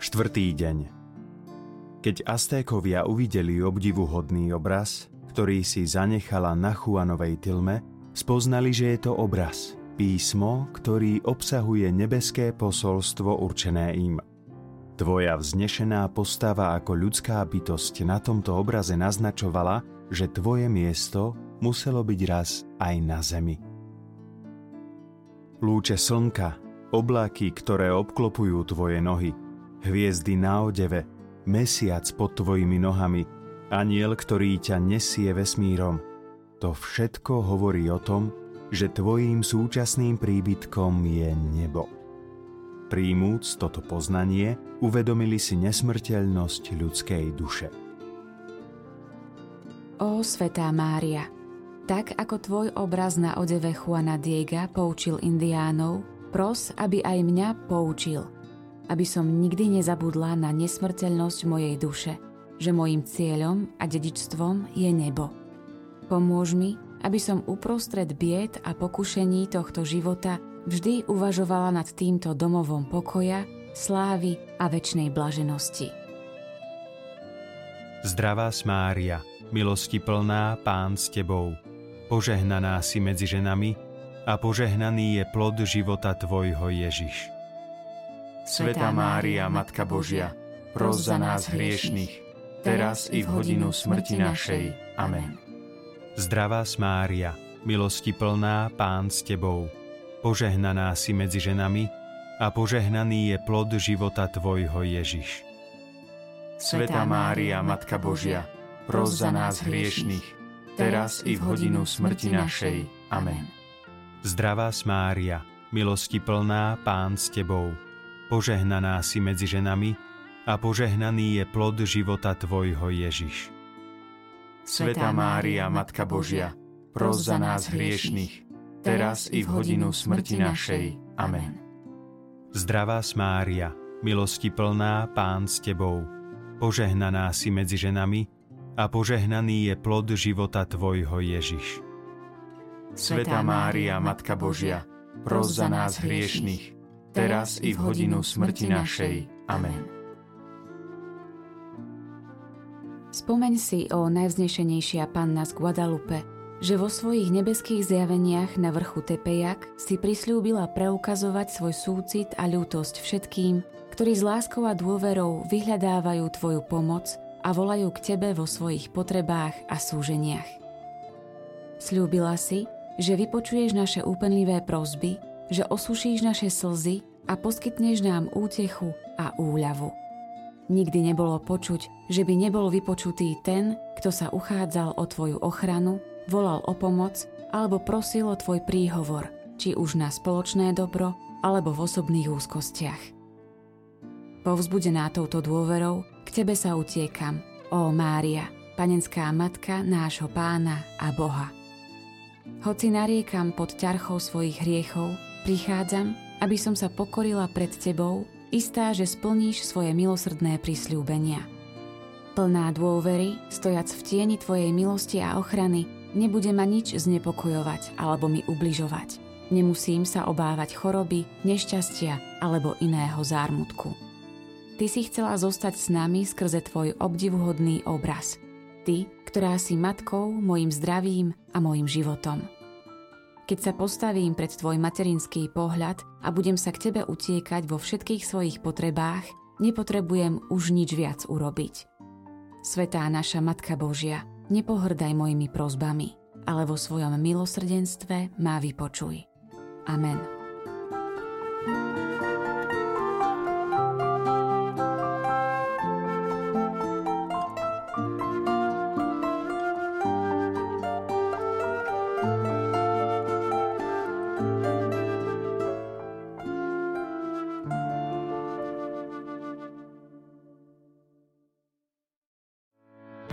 Štvrtý deň Keď Aztékovia uvideli obdivuhodný obraz, ktorý si zanechala na Juanovej tilme, spoznali, že je to obraz, písmo, ktorý obsahuje nebeské posolstvo určené im. Tvoja vznešená postava ako ľudská bytosť na tomto obraze naznačovala, že tvoje miesto muselo byť raz aj na zemi. Lúče slnka, oblaky, ktoré obklopujú tvoje nohy – hviezdy na odeve, mesiac pod tvojimi nohami, aniel, ktorý ťa nesie vesmírom. To všetko hovorí o tom, že tvojím súčasným príbytkom je nebo. Príjmúc toto poznanie, uvedomili si nesmrteľnosť ľudskej duše. Ó, Svetá Mária, tak ako tvoj obraz na odeve Juana Diega poučil indiánov, pros, aby aj mňa poučil – aby som nikdy nezabudla na nesmrteľnosť mojej duše, že mojim cieľom a dedičstvom je nebo. Pomôž mi, aby som uprostred bied a pokušení tohto života vždy uvažovala nad týmto domovom pokoja, slávy a väčšnej blaženosti. Zdravá Mária, milosti plná, Pán s Tebou, požehnaná si medzi ženami a požehnaný je plod života Tvojho Ježiš. Svetá Mária, Matka Božia, pros za nás hriešných, teraz i v hodinu smrti našej. Amen. Zdravá Mária, milosti plná, Pán s Tebou, požehnaná si medzi ženami a požehnaný je plod života Tvojho Ježiš. Svetá Mária, Matka Božia, pros za nás hriešných, teraz i v hodinu smrti našej. Amen. Zdravá Mária, milosti plná, Pán s Tebou, Požehnaná si medzi ženami a požehnaný je plod života Tvojho Ježiš. Svetá Mária, Matka Božia, pros za nás hriešných, teraz i v hodinu smrti našej. Amen. Zdravá Mária, milosti plná, Pán s Tebou, požehnaná si medzi ženami a požehnaný je plod života Tvojho Ježiš. Svetá Mária, Matka Božia, pros za nás hriešných, teraz i v hodinu smrti našej. Amen. Spomeň si, o najvznešenejšia panna z Guadalupe, že vo svojich nebeských zjaveniach na vrchu Tepejak si prislúbila preukazovať svoj súcit a ľútosť všetkým, ktorí s láskou a dôverou vyhľadávajú Tvoju pomoc a volajú k Tebe vo svojich potrebách a súženiach. Sľúbila si, že vypočuješ naše úpenlivé prosby že osušíš naše slzy a poskytneš nám útechu a úľavu. Nikdy nebolo počuť, že by nebol vypočutý ten, kto sa uchádzal o tvoju ochranu, volal o pomoc alebo prosil o tvoj príhovor, či už na spoločné dobro alebo v osobných úzkostiach. Povzbudená touto dôverou, k tebe sa utiekam, ó Mária, panenská matka nášho pána a Boha. Hoci nariekam pod ťarchou svojich hriechov, Prichádzam, aby som sa pokorila pred Tebou, istá, že splníš svoje milosrdné prisľúbenia. Plná dôvery, stojac v tieni Tvojej milosti a ochrany, nebude ma nič znepokojovať alebo mi ubližovať. Nemusím sa obávať choroby, nešťastia alebo iného zármutku. Ty si chcela zostať s nami skrze Tvoj obdivuhodný obraz. Ty, ktorá si matkou, mojim zdravím a mojim životom. Keď sa postavím pred tvoj materinský pohľad a budem sa k tebe utiekať vo všetkých svojich potrebách, nepotrebujem už nič viac urobiť. Svetá naša Matka Božia, nepohrdaj mojimi prozbami, ale vo svojom milosrdenstve má vypočuj. Amen.